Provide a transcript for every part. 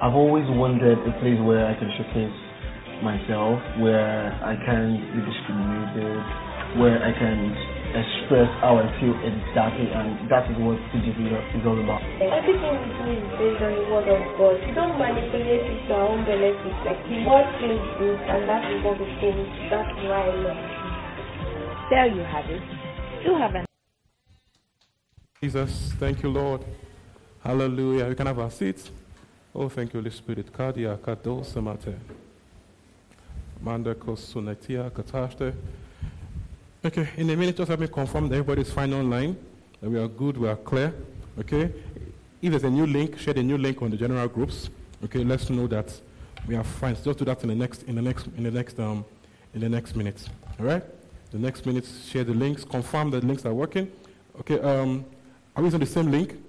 I've always wanted a place where I can showcase myself, where I can be discriminated, where I can express how I feel exactly, and that is what TGC is all about. Everything we do is based on the word of God. We don't manipulate it to our own benefit. Like the word feels good, and that is what we think. That's why I love it. There you have it. Do have an Jesus, thank you, Lord. Hallelujah. We can have our seats. Oh, thank you, Holy Spirit. Kadia kadosamate. Manda kosunetia katashte. Okay, in a minute, just let me confirm that everybody's fine online, that we are good, we are clear. Okay? If there's a new link, share the new link on the general groups. Okay, let's know that we are fine. So just do that in the next, in the next, in the next, um, in the next minutes. All right? The next minutes, share the links, confirm that links are working. Okay, um, are we using the same link?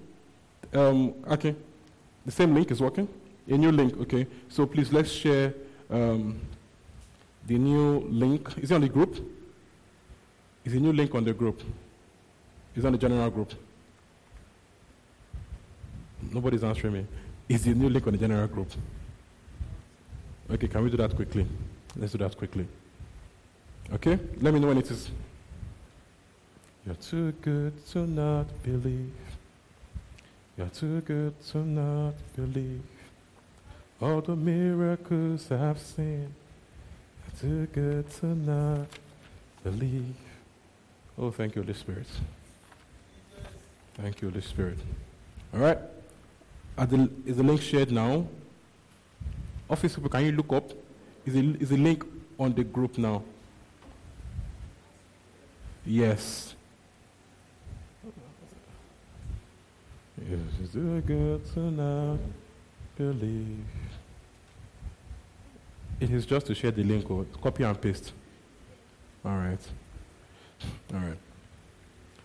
Um, okay, the same link is working. A new link. Okay, so please let's share um, the new link. Is it on the group? Is a new link on the group? Is on the general group? Nobody's answering me. Is the new link on the general group? Okay, can we do that quickly? Let's do that quickly. Okay? Let me know when it is. You're too good to not believe. You're too good to not believe. All the miracles I've seen. You're too good to not believe. Oh, thank you, Holy Spirit. Thank you, Holy Spirit. All right. The, is the link shared now? Office people, can you look up? Is the, is the link on the group now? Yes. Yes, it's too good to not believe. It is just to share the link or copy and paste. All right. All right.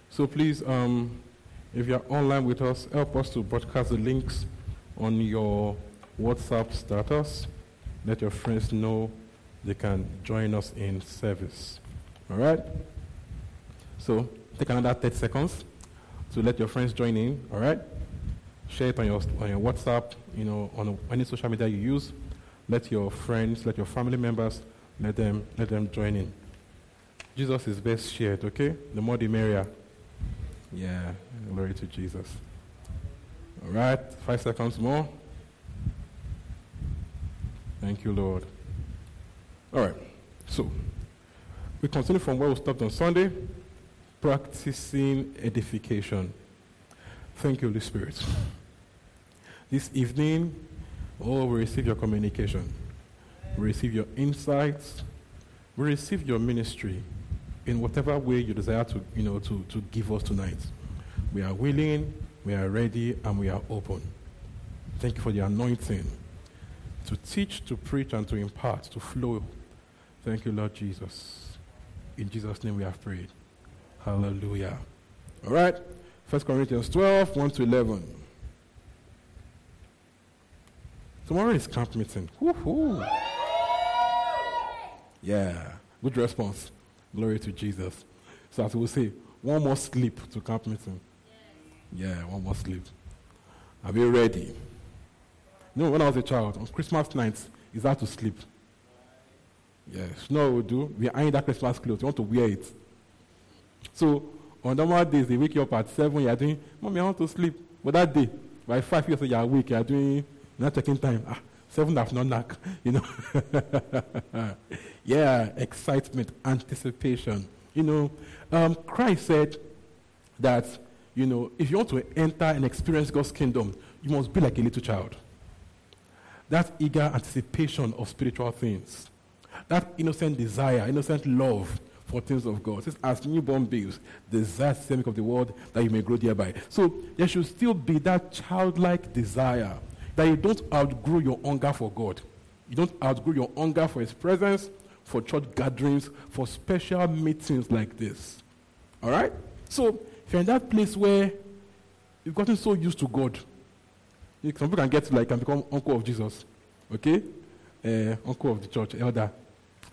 So please, um, if you're online with us, help us to broadcast the links on your WhatsApp status. Let your friends know they can join us in service. All right? So take another 30 seconds to let your friends join in. All right? Share it on your, on your WhatsApp, you know, on any social media you use. Let your friends, let your family members, let them, let them join in. Jesus is best shared, okay? The more the merrier. Yeah, glory to Jesus. All right, five seconds more. Thank you, Lord. All right, so we continue from where we stopped on Sunday, practicing edification. Thank you, Holy Spirit. This evening, oh, we receive your communication, we receive your insights, we receive your ministry in whatever way you desire to, you know, to, to give us tonight. We are willing, we are ready, and we are open. Thank you for the anointing to teach, to preach, and to impart, to flow. Thank you, Lord Jesus. In Jesus' name we have prayed. Hallelujah. All right. 1 Corinthians 12, 1 to 11. Tomorrow is camp meeting. Woo-hoo. Yeah. Good response. Glory to Jesus. So as we say, one more sleep to camp meeting. Yeah, one more sleep. Are we ready? You know, when I was a child, on Christmas nights, it's hard to sleep. Yes. no, we do? We iron that Christmas clothes. We want to wear it. So on normal days, they wake you up at 7, you're doing, Mommy, I want to sleep. But that day, by 5 years, you're awake, you're doing, you're not taking time. Ah, 7 have not knock, you know. yeah, excitement, anticipation. You know, um, Christ said that, you know, if you want to enter and experience God's kingdom, you must be like a little child. That eager anticipation of spiritual things. That innocent desire, innocent love for things of God. It says, as newborn babes, desire the stomach of the world that you may grow thereby. So there should still be that childlike desire that you don't outgrow your hunger for God. You don't outgrow your hunger for His presence, for church gatherings, for special meetings like this. All right? So, if you're in that place where you've gotten so used to God, some people can get like and become uncle of Jesus. Okay? Uh, uncle of the church, elder.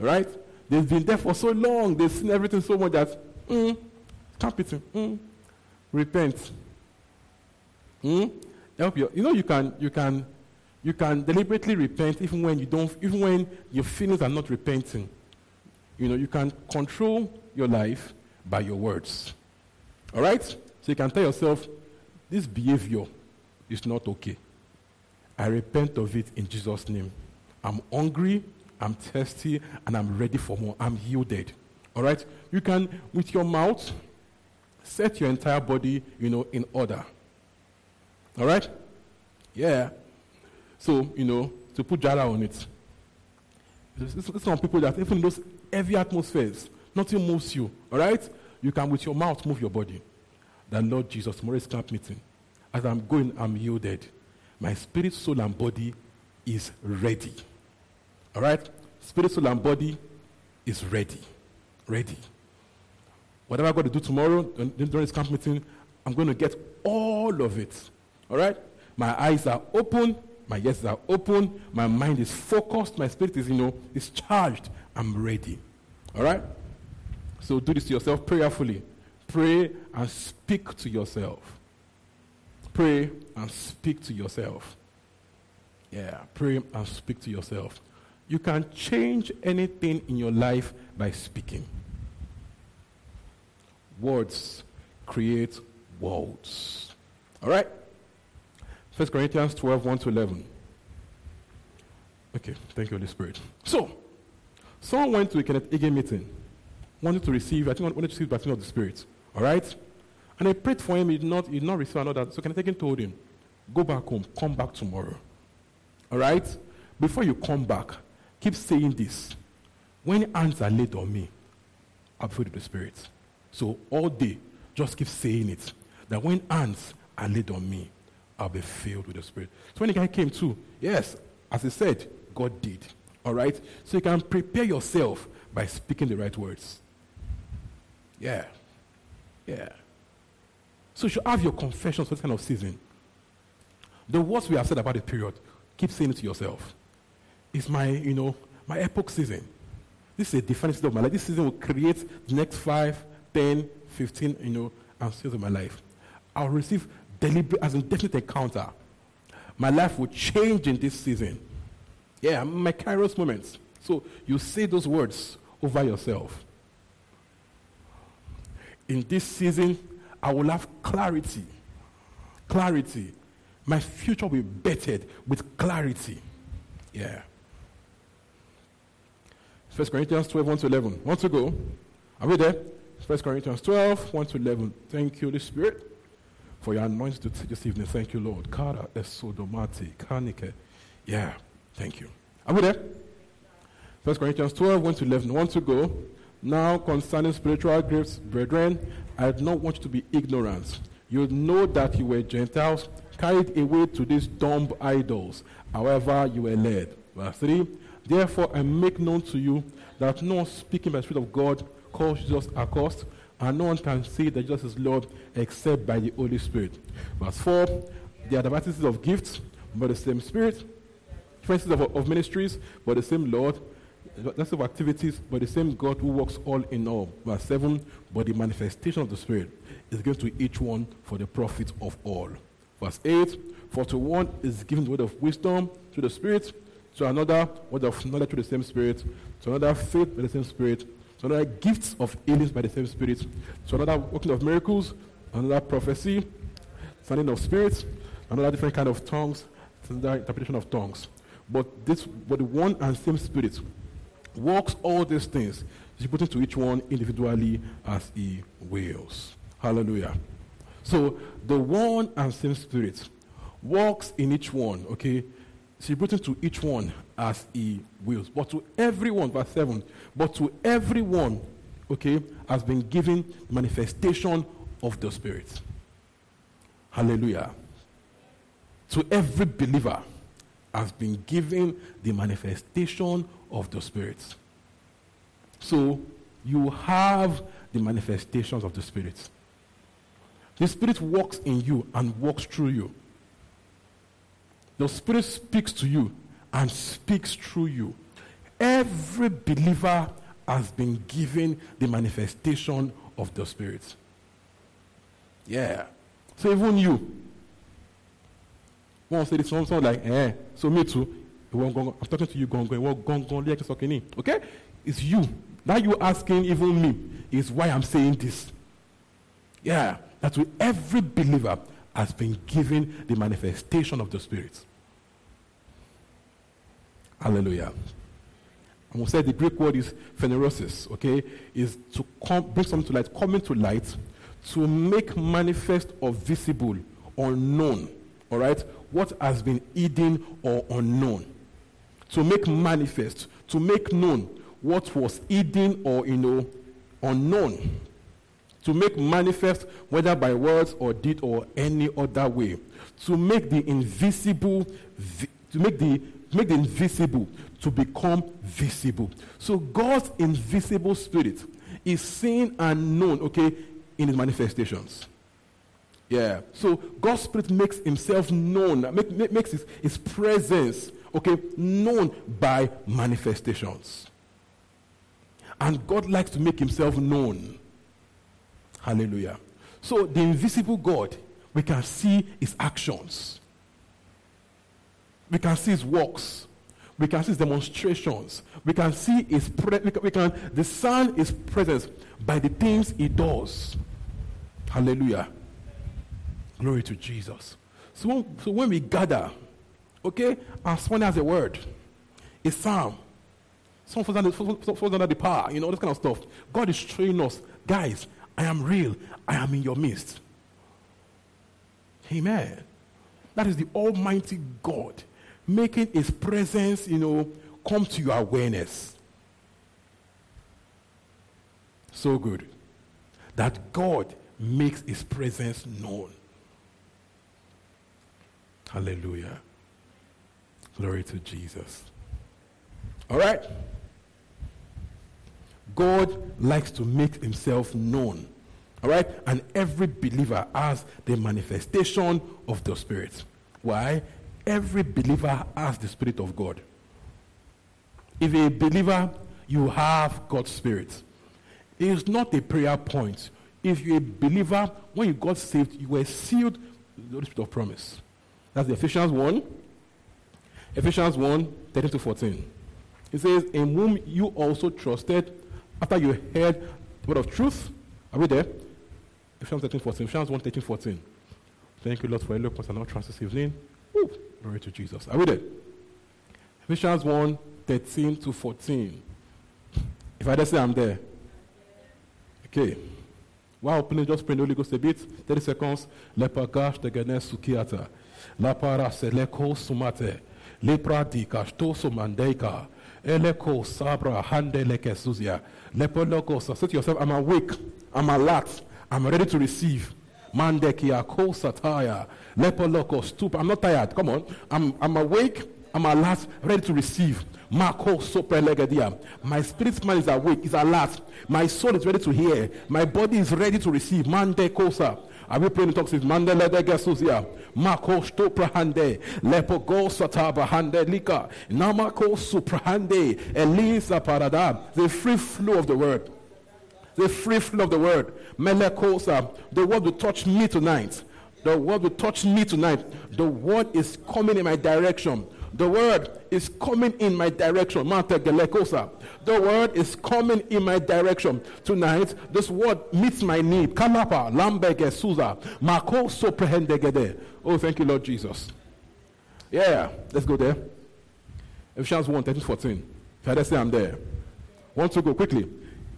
All right? They've been there for so long, they've seen everything so much that, mm, can't. Mm, repent. Mm, help you. You know, you can, you can, you can deliberately repent even when you don't, even when your feelings are not repenting. You know, you can control your life by your words. All right? So you can tell yourself, this behavior is not okay. I repent of it in Jesus' name. I'm hungry, I'm thirsty, and I'm ready for more. I'm yielded. All right? You can, with your mouth, set your entire body, you know, in order. All right? Yeah. So, you know, to put Jara on it. There's some people that even those heavy atmospheres, nothing moves you. All right? You can, with your mouth, move your body. The Lord Jesus, tomorrow's camp meeting. As I'm going, I'm yielded. My spirit, soul, and body is ready. All right? Spirit, soul, and body is ready. Ready. Whatever I'm going to do tomorrow during this camp meeting, I'm going to get all of it. All right? My eyes are open. My ears are open. My mind is focused. My spirit is, you know, is charged. I'm ready. All right? So do this to yourself prayerfully. Pray and speak to yourself. Pray and speak to yourself. Yeah, pray and speak to yourself. You can change anything in your life by speaking. Words create worlds. All right? 1 Corinthians 12, 1 to 11. Okay, thank you, Holy Spirit. So, someone went to a Kenneth Hagin meeting, wanted to receive, I think wanted to receive the baptism of the Spirit. All right? And they prayed for him, he did not, he did not receive another. So Kenneth Hagin told him, go back home, come back tomorrow. All right? Before you come back, keep saying this. When hands are laid on me, be filled with the Spirit. So all day, just keep saying it. That when hands are laid on me, I'll be filled with the Spirit. So when the guy came to, yes, as he said, God did. All right? So you can prepare yourself by speaking the right words. Yeah. Yeah. So you should have your confessions for this kind of season. The words we have said about the period, keep saying it to yourself. It's my, you know, my epoch season. This is a defining season of my life. This season will create the next 5, 10, 15, you know, and seasons of my life. I'll receive deliberate, as a definite encounter. My life will change in this season. Yeah, my kairos moments. So you say those words over yourself. In this season, I will have clarity. Clarity. My future will be bettered with clarity. Yeah. 1 Corinthians 12, 1 to 11. Want to go? Are we there? 1 Corinthians 12, 1 to 11. Thank you, the Spirit, for your anointing this evening. Thank you, Lord. Kara esodomati kanike. Yeah, thank you. Are we there? 1 Corinthians 12, 1 to 11. Want to go? Now, concerning spiritual gifts, brethren, I do not want you to be ignorant. You know that you were Gentiles, carried away to these dumb idols, however you were led. Verse 3 Therefore, I make known to you that no one speaking by the Spirit of God calls Jesus accursed, and no one can say that Jesus is Lord except by the Holy Spirit. Verse 4 There are diversities of gifts, but the same Spirit, differences of, of ministries, but the same Lord, lots of activities, but the same God who works all in all. Verse 7 But the manifestation of the Spirit is given to each one for the profit of all. Verse 8 For to one is given the word of wisdom to the Spirit, to another word of knowledge to the same Spirit, to another faith by the same Spirit, to another gifts of healings by the same Spirit, to another working of miracles, another prophecy, sounding of spirits, another different kind of tongues, another interpretation of tongues. But this, but the one and same Spirit works all these things, distributing to each one individually as he wills. Hallelujah. So the one and same Spirit works in each one, okay, distributing to each one as he wills. But to everyone, verse 7, but to everyone, okay, has been given manifestation of the Spirit. Hallelujah. To every believer has been given the manifestation of the Spirit. So you have the manifestations of the Spirit. The Spirit works in you and works through you. The Spirit speaks to you and speaks through you. Every believer has been given the manifestation of the Spirit. Yeah. So even you, one say this one, sound like, eh, so me too. I'm talking to you, gongo, okay? It's you. Now you asking even me is why I'm saying this. Yeah, that with every believer has been given the manifestation of the Spirit. Hallelujah. And we said the Greek word is phanerosis, okay? Is to come, bring something to light, coming to light, to make manifest or visible or known, all right? What has been hidden or unknown. To make manifest, to make known what was hidden or, you know, unknown. To make manifest, whether by words or deed or any other way. To make the invisible, to make the, make the invisible to become visible. So God's invisible spirit is seen and known, okay, in his manifestations. Yeah. So God's spirit makes himself known, make, make, makes his, his presence, okay, known by manifestations. And God likes to make himself known. Hallelujah. So the invisible God, we can see his actions. We can see his works. We can see his demonstrations. We can see his pre- we can, we can discern his presence by the things he does. Hallelujah. Glory to Jesus. So when, so when we gather, okay, as one as a word, a psalm, some falls under, falls under the power, you know, this kind of stuff. God is showing us, guys, I am real. I am in your midst. Amen. That is the Almighty God making His presence, you know, come to your awareness. So good. That God makes His presence known. Hallelujah. Glory to Jesus. All right? God likes to make himself known. All right? And every believer has the manifestation of the Spirit. Why? Every believer has the Spirit of God. If a believer, you have God's Spirit. It is not a prayer point. If you're a believer, when you got saved, you were sealed with the Holy Spirit of promise. That's the Ephesians 1. Ephesians 1, 13 to 14. It says, In whom you also trusted after you heard word of truth. Are we there? Ephesians 13, 14. Ephesians 1, 13, 14. Thank you, Lord, for eloquence and transitive name. Woo. Glory to Jesus. Are we there? Ephesians 1, 13 to 14. If I just say I'm there. Okay. While opening, just pray the Holy Ghost a bit. 30 seconds. Lepagash tegene sukiata. Lapara seleko sumate. Lepra di kashto sumandeika. Eleko sabra hande leke So say to yourself, I'm awake. I'm alert. I'm ready to receive. Mandekia ko sataya. Lepoloko stup. I'm not tired. Come on. I'm, I'm awake. I'm alert, ready to receive. Marco Soprelegadia. My spirit man is awake, is alert. My soul is ready to hear. My body is ready to receive. Mande kosa. Are we praying in talks with Mande Ledegesusia? Marco Stoprahande. Lepogo Sataba Hande Lika. Namako Suprahande. Elisa Parada. The free flow of the word. The free flow of the word. Melekosa. The word will touch me tonight. The word will touch me tonight. The word is coming in my direction. The word is coming in my direction. The word is coming in my direction. Tonight, this word meets my need. Kalapa, Lambege, Suza, Mako Soprehendegede. Oh, thank you, Lord Jesus. Yeah, let's go there. Ephesians 1 13 14. If I say I'm there. Want to go quickly.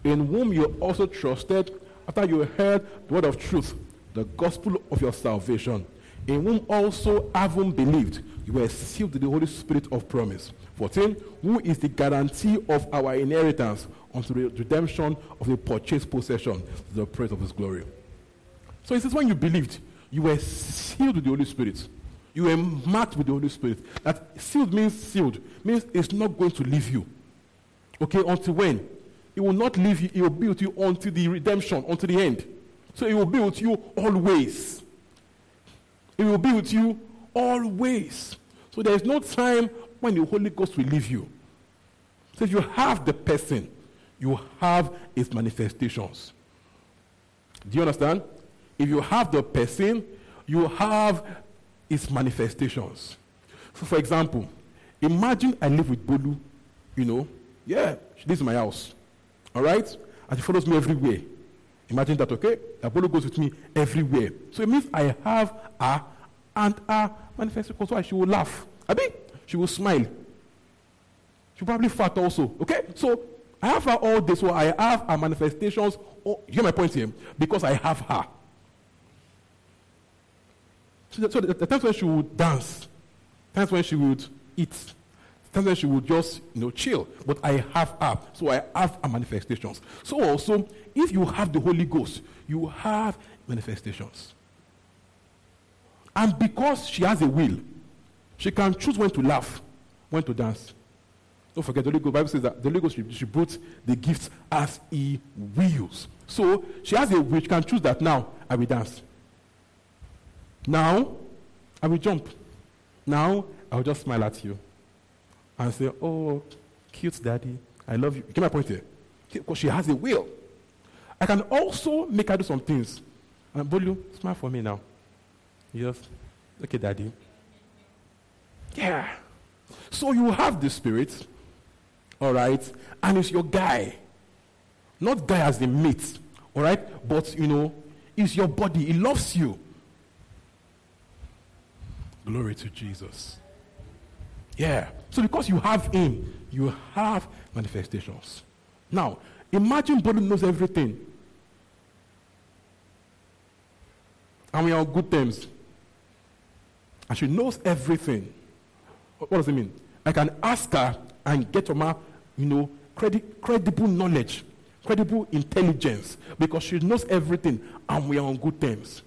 In whom you also trusted after you heard the word of truth, the gospel of your salvation. In whom also having believed, you were sealed with the Holy Spirit of promise. 14. Who is the guarantee of our inheritance unto the redemption of the purchased possession the praise of his glory. So it says, when you believed, you were sealed with the Holy Spirit. You were marked with the Holy Spirit. That sealed means sealed, means it's not going to leave you. Okay, until when? It will not leave you, it will be with you until the redemption, until the end. So it will be with you always. It will be with you always. So there is no time when the Holy Ghost will leave you. So if you have the person, you have its manifestations. Do you understand? If you have the person, you have its manifestations. So, for example, imagine I live with Bolu, you know, yeah, lives in my house, all right? And she follows me everywhere. Imagine that, okay? That Bolu goes with me everywhere. So it means I have a and a manifestation. why she will laugh. I mean, she will smile. She'll probably fart also, okay? So I have her all this. so I have her manifestations. Oh, you get my point here? Because I have her. So, so the, the times when she would dance, times when she would eat, times when she would just you know chill. But I have her, so I have her manifestations. So also, if you have the Holy Ghost, you have manifestations. And because she has a will, she can choose when to laugh, when to dance. Don't forget, the Holy Bible says that the Holy Ghost distributes the gifts as He wills. So she has a will, she can choose that now I will dance. Now I will jump. Now I will just smile at you and say, Oh, cute daddy, I love you. Get my point here? Because she has a will. I can also make her do some things. And Bolu, smile for me now. Yes. Okay, daddy. Yeah. So you have the spirit, all right, and it's your guy. Not guy as the mate, all right, but you know, it's your body. He loves you. Glory to Jesus. Yeah. So because you have him, you have manifestations. Now, imagine body knows everything. And we are on good terms. And she knows everything. What does it mean? I can ask her and get from her, you know, credi- credible knowledge, credible intelligence, because she knows everything and we are on good terms.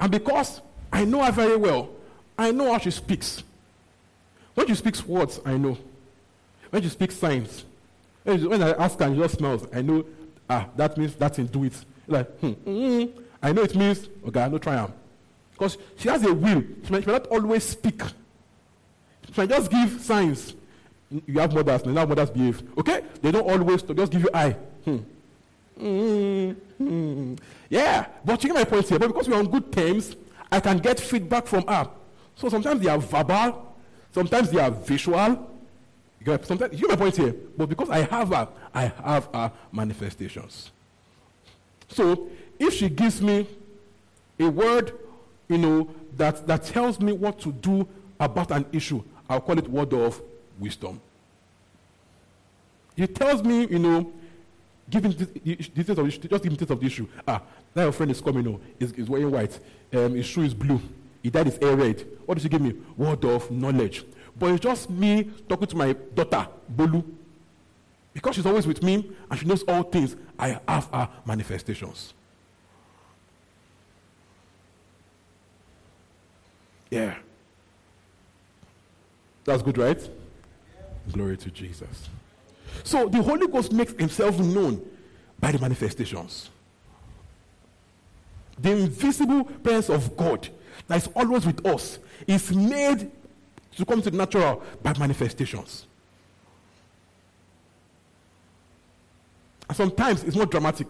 And because I know her very well, I know how she speaks. When she speaks words, I know. When she speaks signs, when I ask her and she just smiles, I know, ah, that means that thing, do it. Like, hmm, mm, I know it means, okay, I know triumph. Because she has a will. She may, she might not always speak. She may just give signs. You have mothers, now mothers behave. Okay? They don't always talk, just give you eye. Hmm. Mm-hmm. Yeah, but you get my point here. But because we're on good terms, I can get feedback from her. So sometimes they are verbal, sometimes they are visual. You get, sometimes, you get my point here. But because I have her, I have her manifestations. So if she gives me a word, you know, that, that tells me what to do about an issue, I'll call it word of wisdom. He tells me, you know, giving details of issue, just give details of the issue. Ah, that your friend is coming, oh, he's, is wearing white. Um, his shoe is blue. His dad is hair red. What does he give me? Word of knowledge. But it's just me talking to my daughter, Bolu. Because she's always with me and she knows all things, I have her manifestations. Yeah. That's good, right? Glory to Jesus. So the Holy Ghost makes himself known by the manifestations. The invisible presence of God that is always with us is made to come to the natural by manifestations. And sometimes it's not dramatic.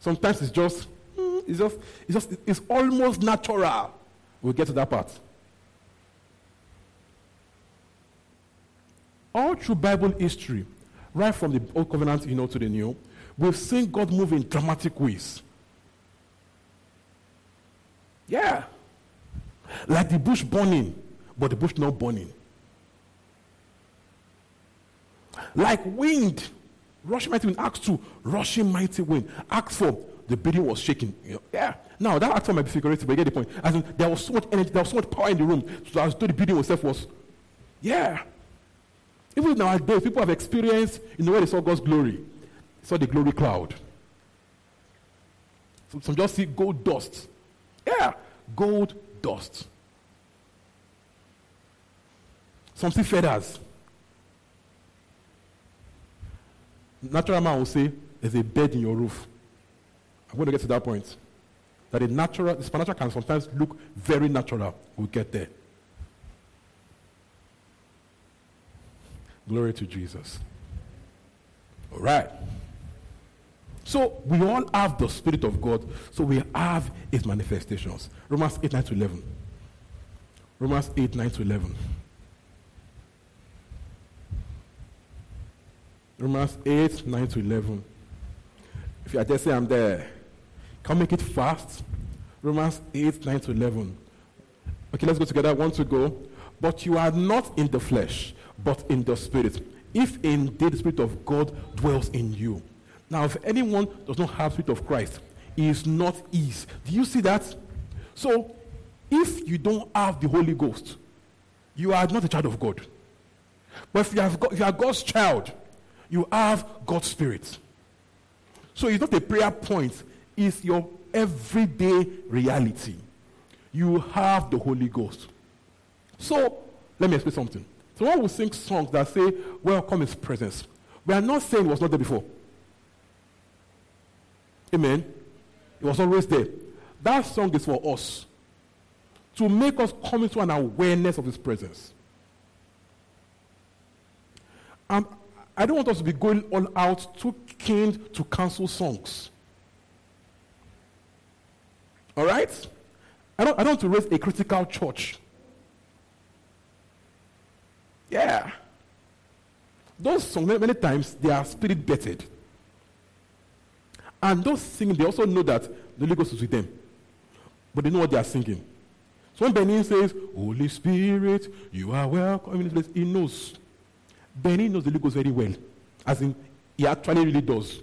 Sometimes it's just, mm, it's just, it's just, it's almost natural. We'll get to that part. All through Bible history, right from the Old Covenant, you know, to the New, we've seen God move in dramatic ways. Yeah. Like the bush burning, but the bush not burning. Like wind, rushing mighty wind. Acts 2, rushing mighty wind. Acts 4, the building was shaking. You know, yeah. Now that Acts 4 might be figurative, but you get the point. As in, there was so much energy, there was so much power in the room, so as though the building itself was. Yeah. Even nowadays, people have experienced, in the way they saw God's glory. Saw the glory cloud. Some, some just see gold dust. Yeah. gold dust. Some see feathers. Natural man will say, There's a bed in your roof. I'm going to get to that point. That a natural, the supernatural can sometimes look very natural. We'll get there. Glory to Jesus. All right. So we all have the Spirit of God, so we have His manifestations. Romans 8 9 to 11. Romans 8 9 to 11. Romans 8 9 to 11. If you are just saying I'm there, can make it fast? Romans 8 9 to 11. Okay, let's go together. One to go. But you are not in the flesh, but in the Spirit. If indeed the Spirit of God dwells in you. Now, if anyone does not have the Spirit of Christ, he is not his. Do you see that? So, if you don't have the Holy Ghost, you are not a child of God. But if you, have got, if you are God's child, you have God's Spirit. So it's not a prayer point, it's your everyday reality. You have the Holy Ghost. So, let me explain something. Someone will sing songs that say, Welcome His presence. We are not saying it was not there before. Amen. It was always there. That song is for us to make us come into an awareness of His presence. Um, I don't want us to be going all out too keen to cancel songs. All right? I don't, I don't want to raise a critical church. Yeah. Those songs, many, many times, they are spirit betted. And those singing, they also know that the Holy Ghost is with them. But they know what they are singing. So when Benin says, Holy Spirit, you are welcome in this place, he knows. Benin knows the Holy Ghost very well. As in, he actually really does.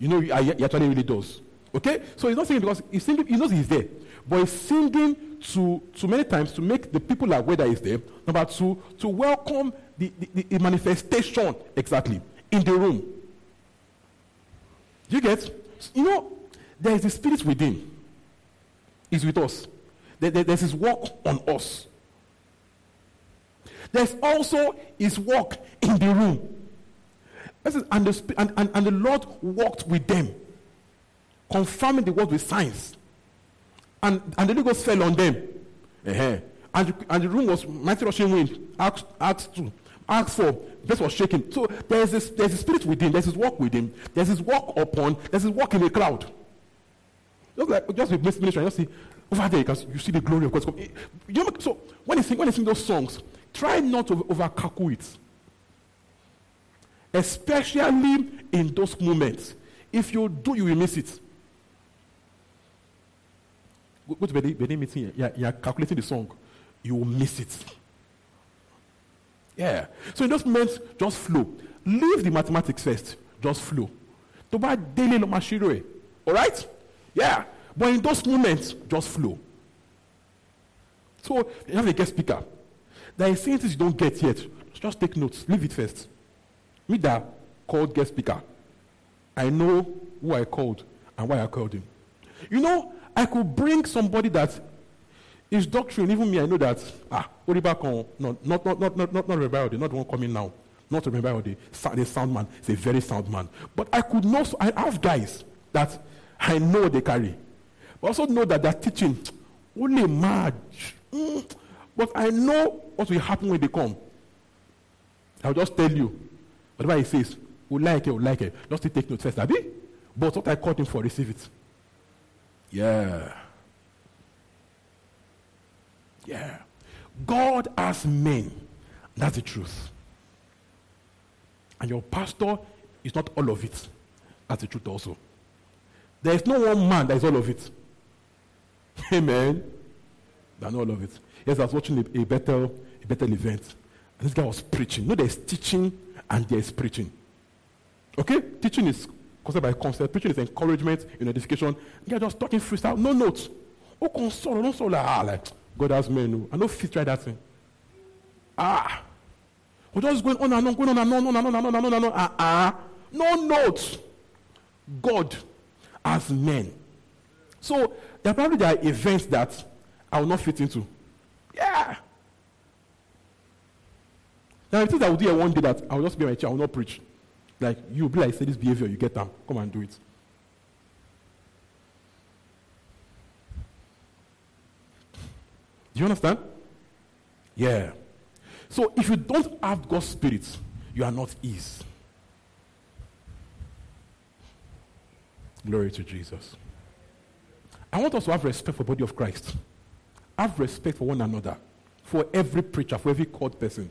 You know, he actually really does. Okay? So he's not singing because he's singing, he knows he's there. But he's singing to, to many times to make the people aware that he's there. Number two, to welcome the, the, the manifestation exactly in the room. You get? You know, there is the spirit within. Is with us. There, there, there's his work on us. There's also his work in the room. And the, and, and, and the Lord walked with them, confirming the word with signs. And, and the Holy Ghost fell on them. Uh-huh. And, and the room was mighty rushing wind. Acts, Acts 2. Acts 4. This was shaking. So there's this, there's a spirit within, there's his work within, there's his work upon, there's his work in the cloud. Just like just with ministry, you see over there, because you see the glory of God. You know, so when you sing, when you sing those songs, try not to over it. Especially in those moments. If you do, you will miss it. Go to the meeting, you're, you're calculating the song, you will miss it. Yeah. So in those moments, just flow. Leave the mathematics first. Just flow. To buy daily no mashiro. All right? Yeah. But in those moments, just flow. So you have a guest speaker. There is things you don't get yet. Just take notes. Leave it first. Me that called guest speaker. I know who I called and why I called him. You know, I could bring somebody that is doctrine, even me, I know that, ah, Oribakon, no, not, not, not, not, not, not not the one coming now. Not Rebellion, the sound man. He's a very sound man. But I could know, I have guys that I know they carry. But also know that they're teaching only mad. Mm, but I know what will happen when they come. I'll just tell you. Whatever he says, we like it, we like it. Just take note first, Abi. But what I called him for, receive it. Yeah. Yeah. God has men. That's the truth. And your pastor is not all of it. That's the truth also. There is no one man that is all of it. Amen. Not all of it. Yes, I was watching a, a better a better event. And this guy was preaching. No, there's teaching and there's preaching. Okay? Teaching is concept by concept. Preaching is encouragement, in edification. You're just talking freestyle, no notes. Oh, console, no soul. Ah, like, God has men. I know fit try that thing. Ah. We're just going on and on, going on and on, on and on and on and on and on. Ah, ah. No notes. God has men. So there probably there are events that I will not fit into. Yeah. Now, I think I will do it one day that I will just be my chair, I will not preach. Like, you be like, say this behavior, you get them. Come and do it. Do you understand? Yeah. So if you don't have God's spirit, you are not His. Glory to Jesus. I want us to have respect for body of Christ. Have respect for one another. For every preacher, for every called person.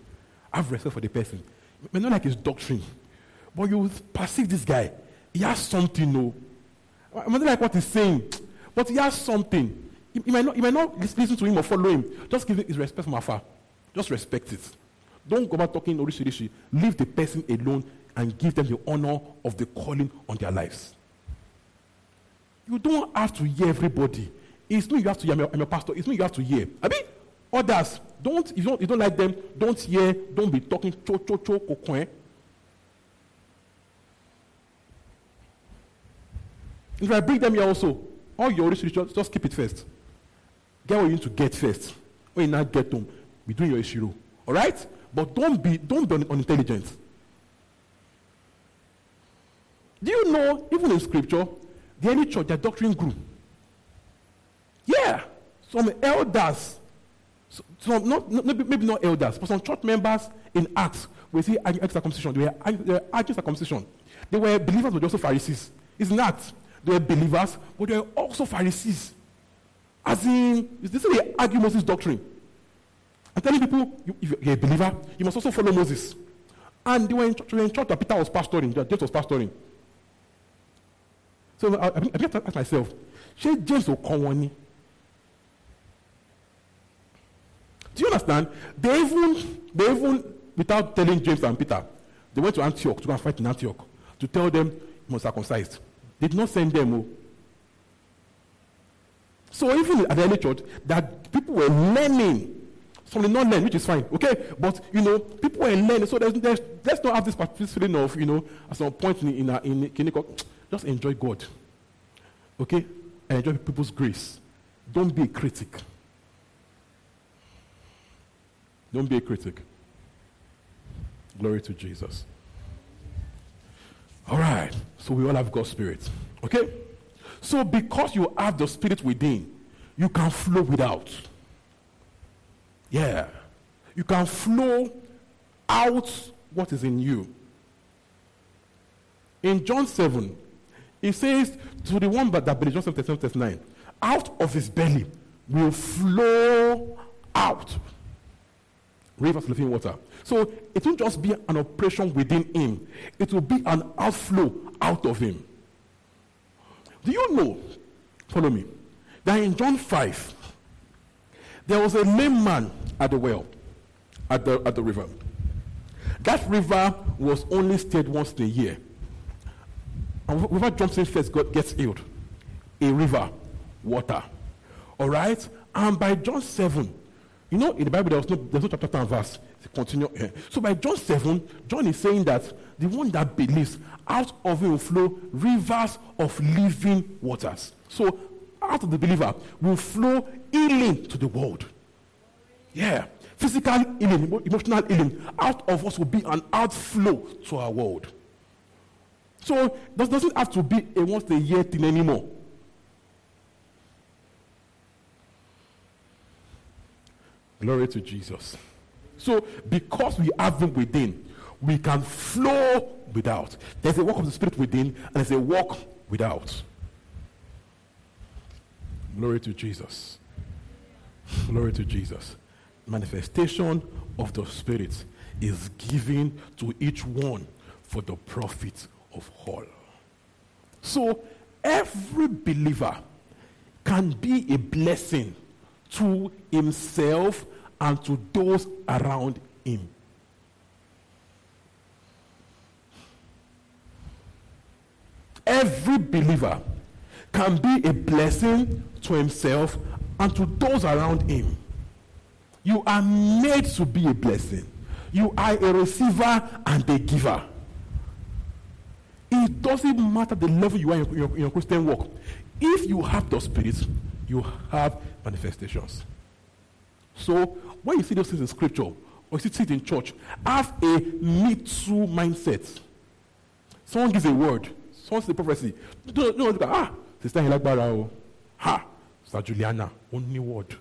Have respect for the person. May not like his doctrine, but you perceive this guy. He has something, no. I not like what he's saying, but he has something. You, might not, you might not listen to him or follow him. Just give him his respect from afar. Just respect it. Don't go about talking orishi Leave the person alone and give them the honor of the calling on their lives. You don't have to hear everybody. It's not you have to hear. I'm your, pastor. It's not you have to hear. I mean, others don't. You don't, you don't like them, don't hear. Don't be talking cho cho cho cocoin. If I bring them here also, all your research, just keep it first. Get what you need to get first. When you not get them, be doing your issue. All right? But don't be don't be unintelligent. Do you know, even in scripture, the early church, their doctrine grew. Yeah. Some elders, some not, not, maybe not elders, but some church members in Acts, we see circumcision. Were, they were circumcision. They were believers, but also Pharisees. It's not. They were believers, but they were also Pharisees. As in, this is the argue Moses' doctrine. I'm telling people, you, if you're a believer, you must also follow Moses. And they were in church, were in church that Peter was pastoring, that James was pastoring. So I, I, I began to ask myself, ṣé James ò kọ́ wọn? Do you understand? They even, they even, without telling James and Peter, they went to Antioch to go and fight in Antioch to tell them you must circumcised. Did not send them. Oh. So even at the early church, that people were learning. Some did not learn, which is fine, okay? But you know, people were learning. So there's, there's, let's not have this, this feeling of, you know, at some point in in, in, in just enjoy God, okay? And enjoy people's grace. Don't be a critic. Don't be a critic. Glory to Jesus. All right. So we all have God's Spirit. Okay? So because you have the Spirit within, you can flow without. Yeah. You can flow out what is in you. In John 7, it says to the one that believes, John 7, 39, out of his belly will flow out rivers of living water. So it won't just be an operation within him, it will be an outflow out of him. Do you know, follow me, that in John 5, there was a lame man at the well, at the, at the river. That river was only stayed once a year. And whoever jumps in first God gets healed. A river, water. All right? And by John 7, you know, in the Bible, there was no, there's no chapter and verse. Continue. So by John 7, John is saying that the one that believes, out of it will flow rivers of living waters. So out of the believer will flow healing to the world. Yeah. Physical healing, emotional healing. Out of us will be an outflow to our world. So it doesn't have to be a once a year thing anymore. Glory to Jesus. So, because we have them within, we can flow without. There's a work of the Spirit within, and there's a work without. Glory to Jesus. Glory to Jesus. Manifestation of the Spirit is given to each one for the profit of all. So, every believer can be a blessing to himself and to those around him. Every believer can be a blessing to himself and to those around him. You are made to be a blessing. You are a receiver and a giver. It doesn't matter the level you are in your, in your Christian walk. If you have the Spirit, you have manifestations. So when you see those things in scripture, or you see it in church, have a me too mindset. Someone gives a word, someone says a prophecy. Don't, don't look at, ah, Sister Hilagbara, ha, Sister Juliana, only word.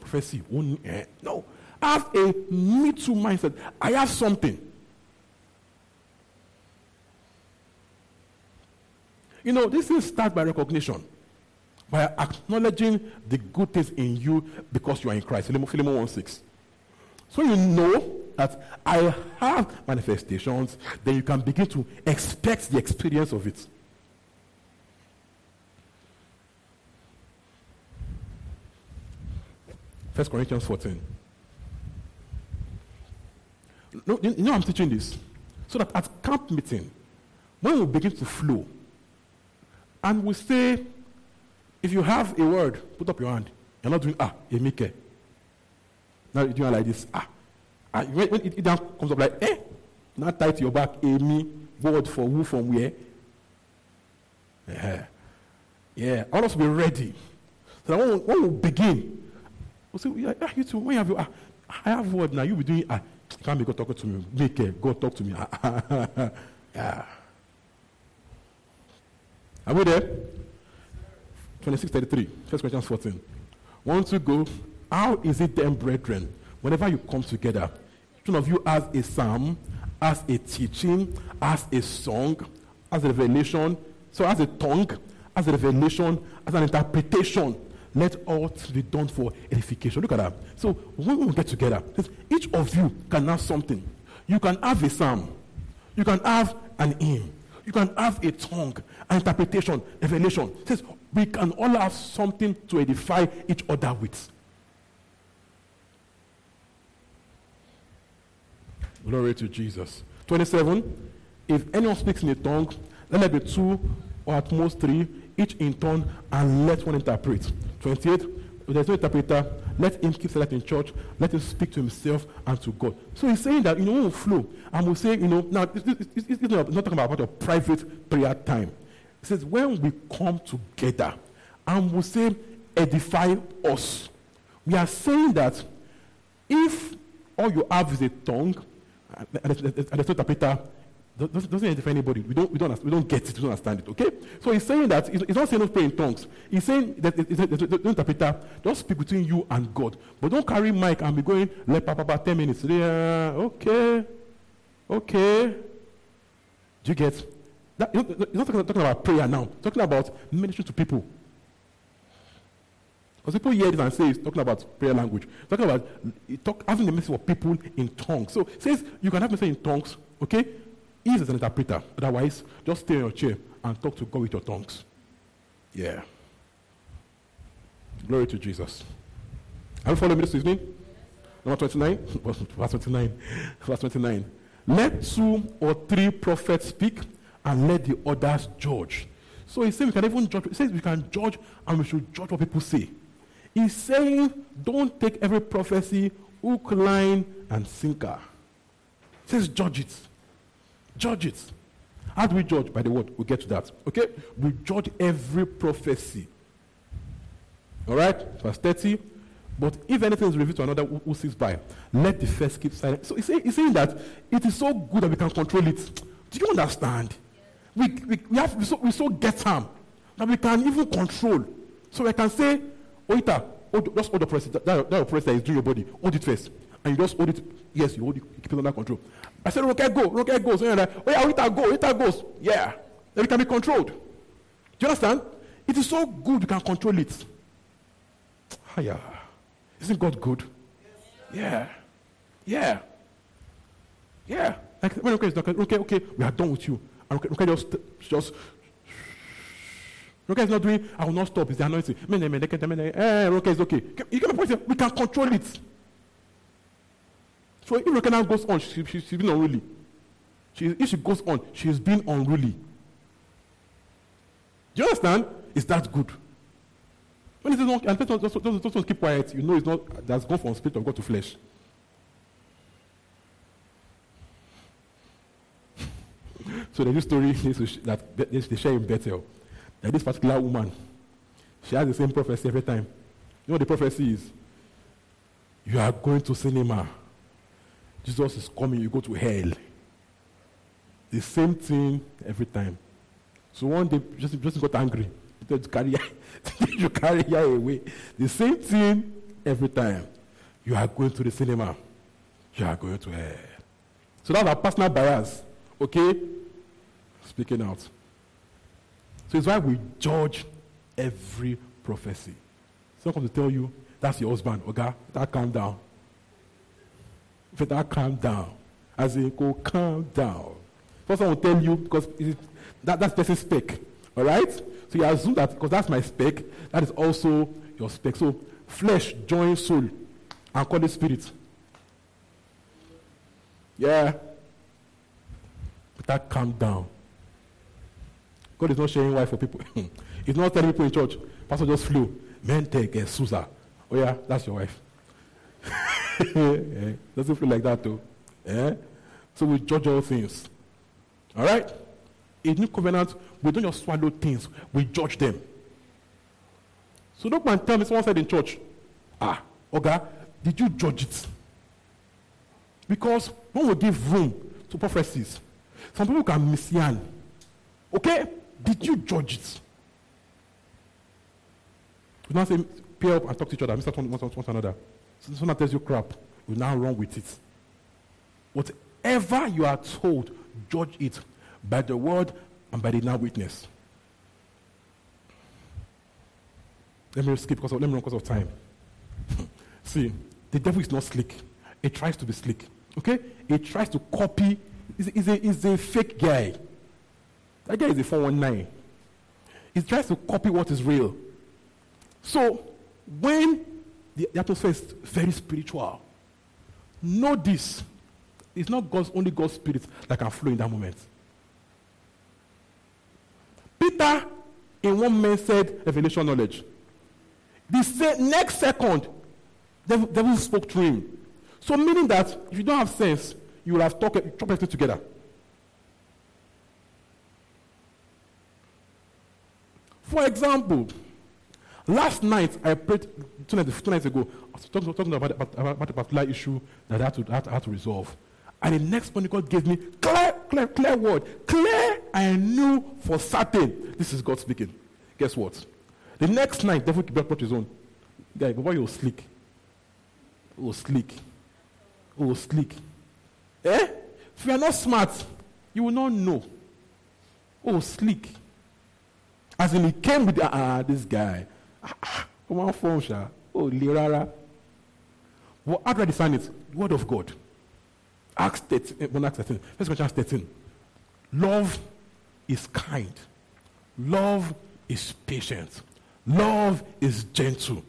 Prophecy, only, eh. No, have a me too mindset. I have something. You know, this is start by recognition, by acknowledging the good things in you because you are in Christ. Philemon 1 6. So you know that I have manifestations, then you can begin to expect the experience of it. First Corinthians 14. No, you know I'm teaching this. So that at camp meeting, when we begin to flow, and we say, if you have a word, put up your hand. You're not doing ah, emike. Now you're doing like this. Ah. ah when, when it, it comes up like, eh, now tie to your back, Amy, word for who from where? Yeah. Yeah. I want us to be ready. So that when, we begin, we'll say, yeah, you too, when you have your, ah, I have word now, you'll be doing, ah, can't be God talking to me. Make it, God talk to me. yeah. Are we there? 26 33, 1 Corinthians 14. Once to go? How is it then, brethren, whenever you come together, each one of you has a psalm, as a teaching, as a song, as a revelation, so as a tongue, as a revelation, as an interpretation. Let all be done for edification. Look at that. So when we get together, each of you can have something. You can have a psalm. You can have an hymn. You can have a tongue, an interpretation, revelation. It says we can all have something to edify each other with. Glory to Jesus. 27. If anyone speaks in a tongue, let there be two or at most three, each in turn, and let one interpret. 28. If there's no interpreter, let him keep silent in church. Let him speak to himself and to God. So he's saying that, you know, we flow, and we'll say, you know, now, it's, it's, it's, not, talking about, about a private prayer time. It says, when we come together and we say, edify us, we are saying that if all you have is a tongue, and interpreter, doesn't, edify anybody. We don't, we, don't, we don't get it, we don't understand it, okay? So he's saying that, he's not saying don't pray in tongues. He's saying that the interpreter, just speak between you and God. But don't carry mic and be going, let papa 10 minutes. Yeah, okay, okay. Do you get? That, he's not talking, talking about prayer now. Talking about ministry to people. Because people hear this and say it's talking about prayer language. Talking about talk, having the message of people in tongues. So he says you can have message in tongues, okay? Eve is an interpreter. Otherwise, just stay in your chair and talk to God with your tongues. Yeah. Glory to Jesus. Are you following me this evening? Number 29. Verse 29. Verse 29. Let two or three prophets speak and let the others judge. So he says we can even judge. He says we can judge and we should judge what people say. He's saying don't take every prophecy hook, line, and sinker. He says judge it. Judge it. How do we judge? By the word. We'll get to that. Okay? We judge every prophecy. All right? Verse 30. But if anything is revealed to another who, who sits by, let the first keep silent. So he's saying, he's saying that it is so good that we can control it. Do you understand? We, we, we, have, we, so, we so get harm that we can even control. So I can say, oh, Oita, hold, oh, just hold the press. That, that, press that is doing your body. Hold it first. And you just hold it. Yes, you hold it. You keep it under control. I said, Rocket, go. Rocket goes. So like, oh, yeah, Rita, go. Rita goes. Yeah. Then it can be controlled. Do you understand? It is so good you can control it. Ah, Hiya. Isn't God good? Yeah. Yeah. Yeah. Like okay, okay, okay, we are done with you. Okay, okay just, just Rocket is not doing, I will not stop. It's the anointing. Eh, Rocket is okay. You get my point? We can control it. So if Rekena goes on, she, she, she's been unruly. She, if she goes on, she's been unruly. Do you understand? Is that good? When it is not, and person just, just, just keep quiet, you know it's not, that's gone from spirit of God to flesh. So there's this story is that they share in Bethel. That this particular woman, She has the same prophecy every time. You know what the prophecy is? You are going to cinema. Jesus is coming, you go to hell. The same thing every time. So one day, just, just got angry. He said, carry, you carry her away. The same thing every time. You are going to the cinema. You are going to hell. So that's our personal bias. Okay? Speaking out. So it's why we judge every prophecy. Someone comes to tell you, that's your husband. Okay? That calm down. If that calm down. As in, go calm down. First one will tell you because it, that, that's person spec. All right? So you assume that because that's my spec, that is also your spec. So flesh joins soul and call it spirit. Yeah. But that calm down. God is not sharing why for people. He's not telling people in church. Pastor just flew. Men take a Susa. Oh yeah, that's your wife. yeah. Doesn't feel like that though. Yeah? So we judge all things. All right? In new covenant, we don't just swallow things, we judge them. So don't man tell me someone said in church, ah, Oga, did you judge it? Because when we give room to prophecies, some people can misyan. Okay? Did you judge it? We now say, pair up and talk to each other, Mr. One, one, one, one another. So someone tells you crap, we now run with it. Whatever you are told, judge it by the word and by the now witness. Let me skip because of, let me run because of time. See, the devil is not slick. He tries to be slick. Okay? He tries to copy. He's, a, he's a fake guy. That guy is a 419. He tries to copy what is real. So, when the, the atmosphere is very spiritual, know this. It's not God's only God's spirit that can flow in that moment. Peter, in one man said revelation knowledge. The se- next second, the devil spoke to him. So meaning that if you don't have sense, you will have talked talk everything together. For example, last night I prayed two nights, two nights ago. I was talking, talking about, about, about, a particular issue that I had to, had, had to resolve. And the next morning, God gave me clear, clear, clear word. Clear, I knew for certain this is God speaking. Guess what? The next night, devil brought his own. Guy, but why you slick? Oh, slick. Oh, slick. Eh? If you are not smart, you will not know. Oh, slick. As in, he came with, ah, uh, this guy. Ah, ah, come on, phone, sha. Oh, lirara. Well, how do I it? Word of God. Acts 13, eh, Acts 13, First Corinthians 13. Love is kind. Love is patient. Love is gentle.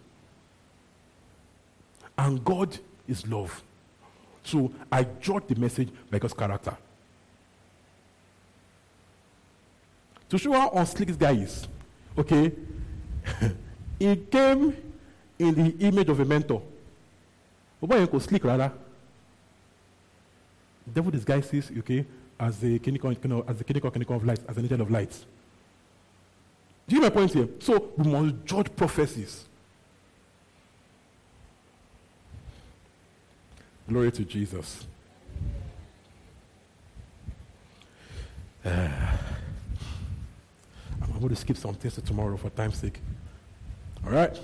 And God is love. So I judge the message by God's character. To show how unslick this guy is, okay, he came in the image of a mentor. But why you slick rather? The devil disguises, okay, as the clinical, you know, as the clinical, clinical of light, as an agent of light. Do you get my point here? So we must judge prophecies. Glory to Jesus. Uh, I'm going to skip some things to tomorrow for time's sake. All right?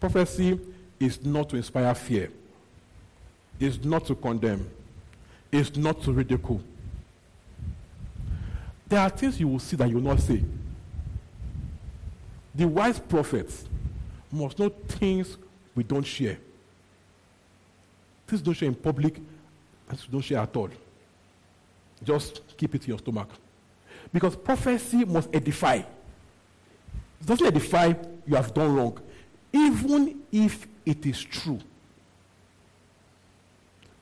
Prophecy is not to inspire fear is not to condemn, is not to ridicule. There are things you will see that you will not say. The wise prophets must know things we don't share. Things don't share in public and don't share at all. Just keep it in your stomach. Because prophecy must edify. It doesn't edify, you have done wrong. Even if it is true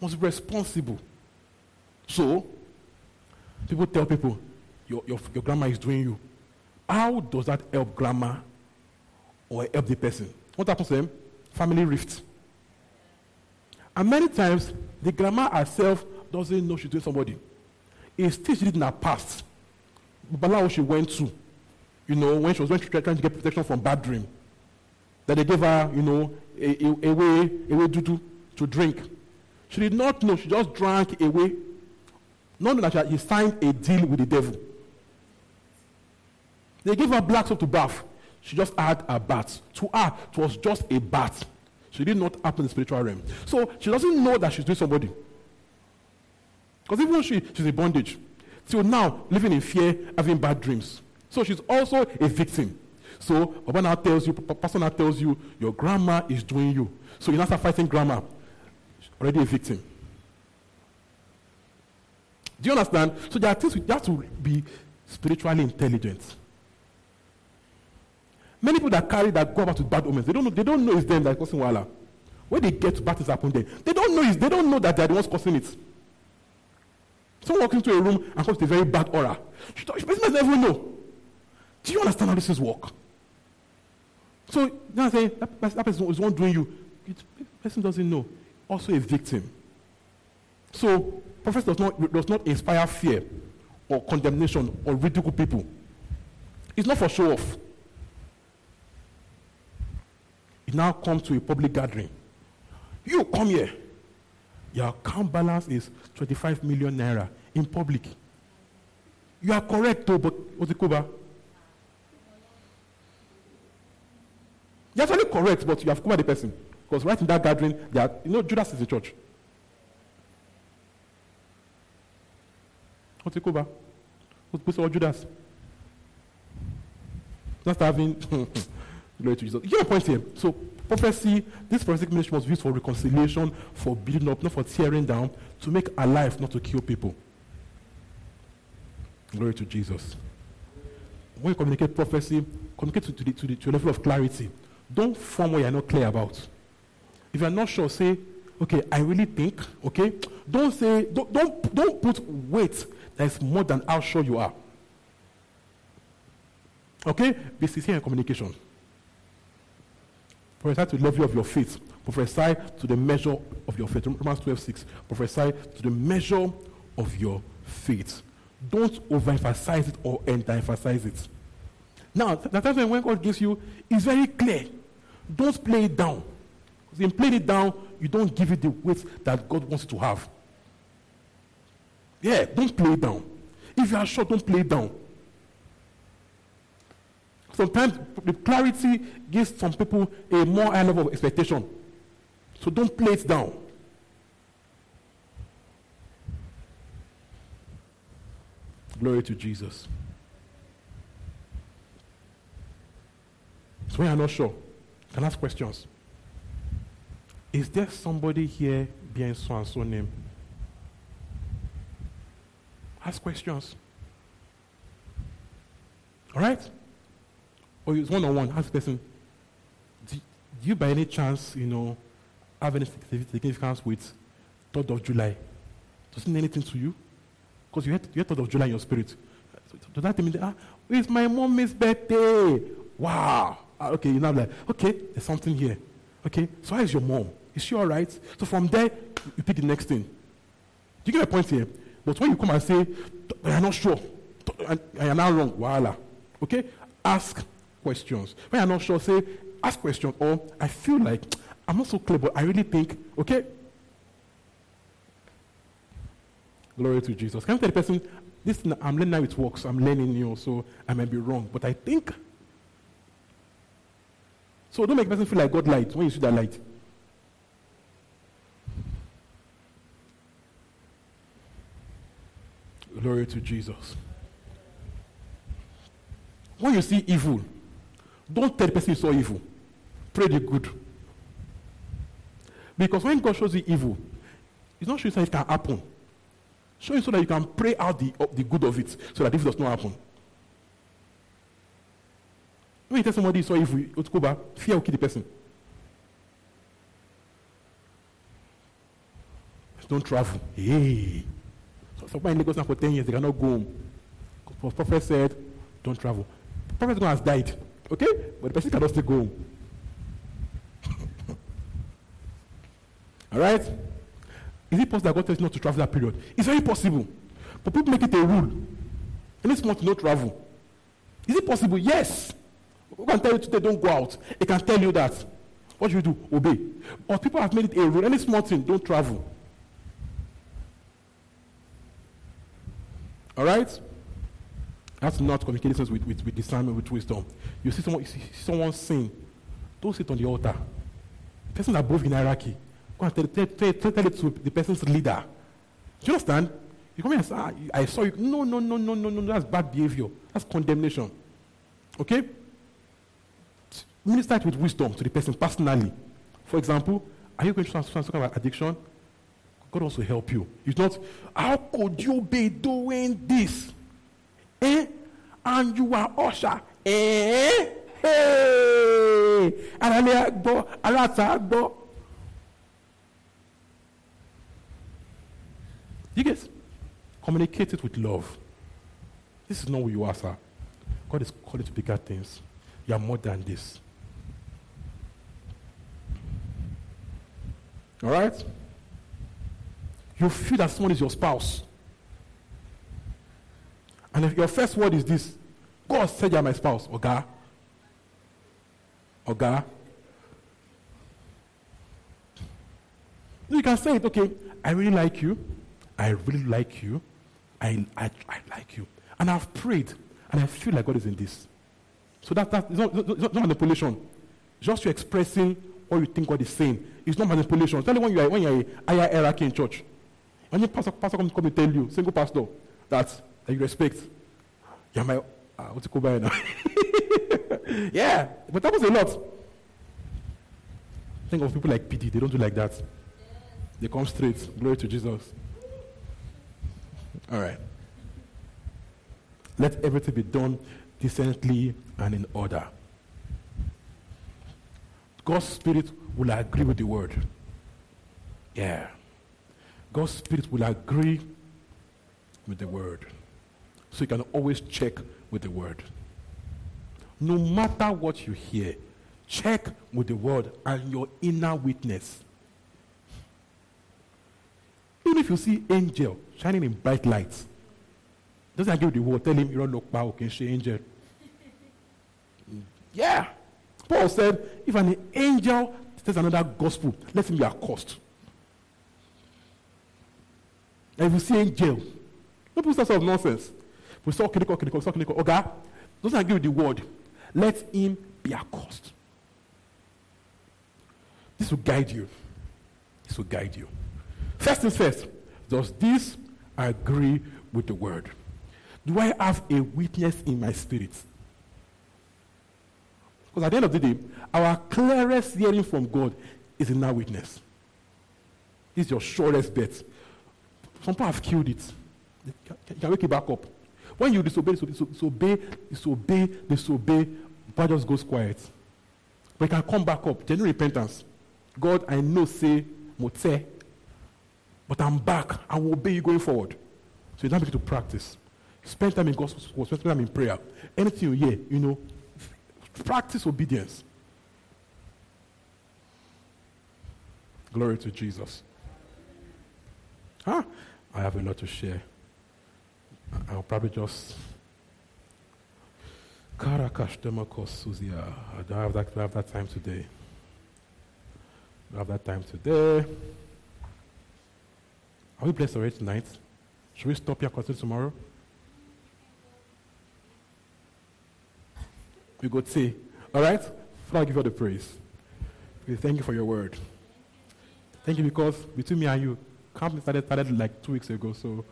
must be responsible. So, people tell people, your, your, your grandma is doing you. How does that help grandma or help the person? What happens to them? Family rift. And many times, the grandma herself doesn't know she's doing somebody. It's still in her past. Babalawo she went to. you know, when she was going to try, trying to get protection from bad dream. That they gave her, you know, a, a, a way, a way to, to drink. She did not know. She just drank away. Not that he signed a deal with the devil. They gave her black soap to bath. She just had a bath. To her, it was just a bath. She did not happen in the spiritual realm. So she doesn't know that she's doing somebody. Because even she, she's in bondage. Till now, living in fear, having bad dreams. So she's also a victim. So Baba now tells you, Pastor now tells you, your grandma is doing you. So you now start fighting grandma. Already a victim. Do you understand? So there are things you have to be spiritually intelligent. Many people that carry that go about with bad omens, they don't know, they don't know it's them that are causing wala. When they get to bad things happen there, they don't know it's, they don't know that they're the ones causing it. Someone walks into a room and comes with a very bad aura. She, doesn't even know. Do you understand how this is work? So you I'm saying that, that person is one doing you. It, person doesn't know. Also a victim. So prophet does not does not inspire fear or condemnation or ridicule people. It's not for show off. It now comes to a public gathering. You come here. Your account balance is 25 million naira in public. You are correct, though, but Otikoba. You're actually correct, but you have covered the person. Because right in that gathering, they are, you know, Judas is the church. Otikoba. What's all Judas? Not having glory to Jesus. You point here. So prophecy, this prophetic ministry was used for reconciliation, for building up, not for tearing down, to make alive, not to kill people. Glory to Jesus. When you communicate prophecy, communicate to, the, to, the, to a level of clarity. Don't form what you're not clear about. If you're not sure, say, okay, I really think, okay? Don't say, don't, don't, don't put weight that is more than how sure you are. Okay? Be sincere in communication. Prophesy to the level of your faith. Prophesy to the measure of your faith. Romans 12 6. Prophesy to the measure of your faith. Don't overemphasize it or underemphasize it. Now, the time when God gives you is very clear. Don't play it down. Because in playing it down, you don't give it the weight that God wants it to have. Yeah, don't play it down. If you are sure, don't play it down. Sometimes the clarity gives some people a more high level of expectation. So don't play it down. Glory to Jesus. So when you're not sure, you can ask questions. Is there somebody here behind so and so name? Ask questions. All right? Or it's one on one. Ask the person, do, do you by any chance, you know, have any significance with 3rd of July? Does it mean anything to you? Because you had, you 3rd of July in your spirit. Does that mean, ah, it's my mommy's birthday? Wow. Ah, okay, you're now like, okay, there's something here. Okay, so how is your mom? Is she all right? So from there, you pick the next thing. Do you get my point here? But when you come and say, I'm not sure, I am now wrong, voila. Okay? Ask questions. When you're not sure, say, ask questions. Or I feel like I'm not so clear, but I really think, okay? Glory to Jesus. Can I tell the person, this I'm learning how it works. I'm learning you, so I might be wrong. But I think. So don't make the person feel like God light when you see that light. Glory to Jesus. When you see evil, don't tell the person you saw evil. Pray the good. Because when God shows you evil, it's not showing so it can happen. Showing so that you can pray out the, the good of it so that evil does not happen. When you tell somebody you saw evil, Otkuba, fear will kill the person. Don't travel. Hey. So, somebody in Lagos now for 10 years, they cannot go home. The prophet said, don't travel. The prophet has died. Okay? But the person cannot still go home. All right? Is it possible that God tells you not to travel that period? It's very possible. But people make it a rule. Any small to no travel. Is it possible? Yes. Who can tell you today don't go out? It can tell you that. What you do? Obey. But people have made it a rule. Any small thing, don't travel. All right? That's not communicating with, with, with discernment, with wisdom. You see someone, you see someone sin, don't sit on the altar. The person above in hierarchy, go and tell, tell, tell, tell, it to the person's leader. Do you understand? You come here and say, ah, I saw you. No, no, no, no, no, no, that's bad behavior. That's condemnation. Okay? Minister it with wisdom to the person personally. For example, are you going to kind of addiction? God to help you. It's not, how could you be doing this? Eh? And you are usher. Eh? Hey! Aláta àgbọ̀. You guys, communicate it with love. This is not who you are, sir. God is calling to bigger things. You are more than this. All right? You feel that someone is your spouse. And if your first word is this, God said you're my spouse, Oga. Oga. You can say it, okay, I really like you. I really like you. I, I, I like you. And I've prayed, and I feel like God is in this. So that, that it's not, it's not manipulation. Just you expressing what you think God is saying. It's not manipulation. Tell you when you are when you are higher hierarchy in church. When your pastor, pastor come, come and tell you, single pastor, that, you respect. You're my uh, what's it called by now? yeah, but that was a lot. Think of people like PD, they don't do like that. They come straight. Glory to Jesus. All right. Let everything be done decently and in order. God's Spirit will agree with the word. Yeah. God's Spirit will agree with the word. So you can always check with the word. No matter what you hear, check with the word and your inner witness. Even if you see angel shining in bright lights, doesn't agree with the word, tell him you don't look power, can see angel. Yeah. Paul said, if an angel tells another gospel, let him be accursed. And if you see angel, don't put that sort of nonsense. We saw clinical, clinical, saw clinical. Okay? Doesn't agree with the word. Let him be accursed. This will guide you. This will guide you. First things first, does this agree with the word? Do I have a witness in my spirit? Because at the end of the day, our clearest hearing from God is in our witness. Is your surest bet. Some people have killed it. You can wake it back up. When you disobey, disobey, disobey, disobey, God just goes quiet. But you can come back up. Genuine repentance. God, I know, say, mote, but I'm back. I will obey you going forward. So you don't begin to practice. Spend time in gospel school, spend time in prayer. Anything you hear, you know, practice obedience. Glory to Jesus. Huh? I have a lot to share. I'll probably just. Karakash Suzia. I don't have that, have that time today. I don't have that time today. Are we blessed already tonight? Should we stop here and tomorrow? We go say, all right? Father, I give you the praise. We thank you for your word. Thank you because between me and you, camp started, started like two weeks ago, so,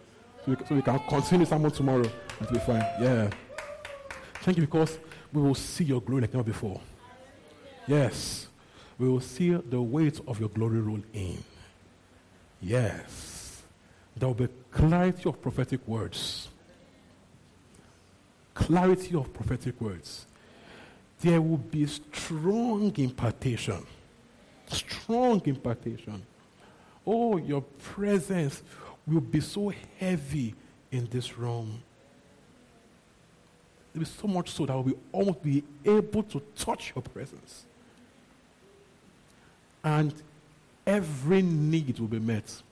so, we, so we can continue someone tomorrow and be fine. Yeah. Thank you because we will see your glory like never before. Yes. We will see the weight of your glory roll in. Yes. There will be clarity of prophetic words. Clarity of prophetic words there will be strong impartation. Strong impartation. Oh, your presence will be so heavy in this room. There will be so much so that we will almost be able to touch your presence. And every need will be met,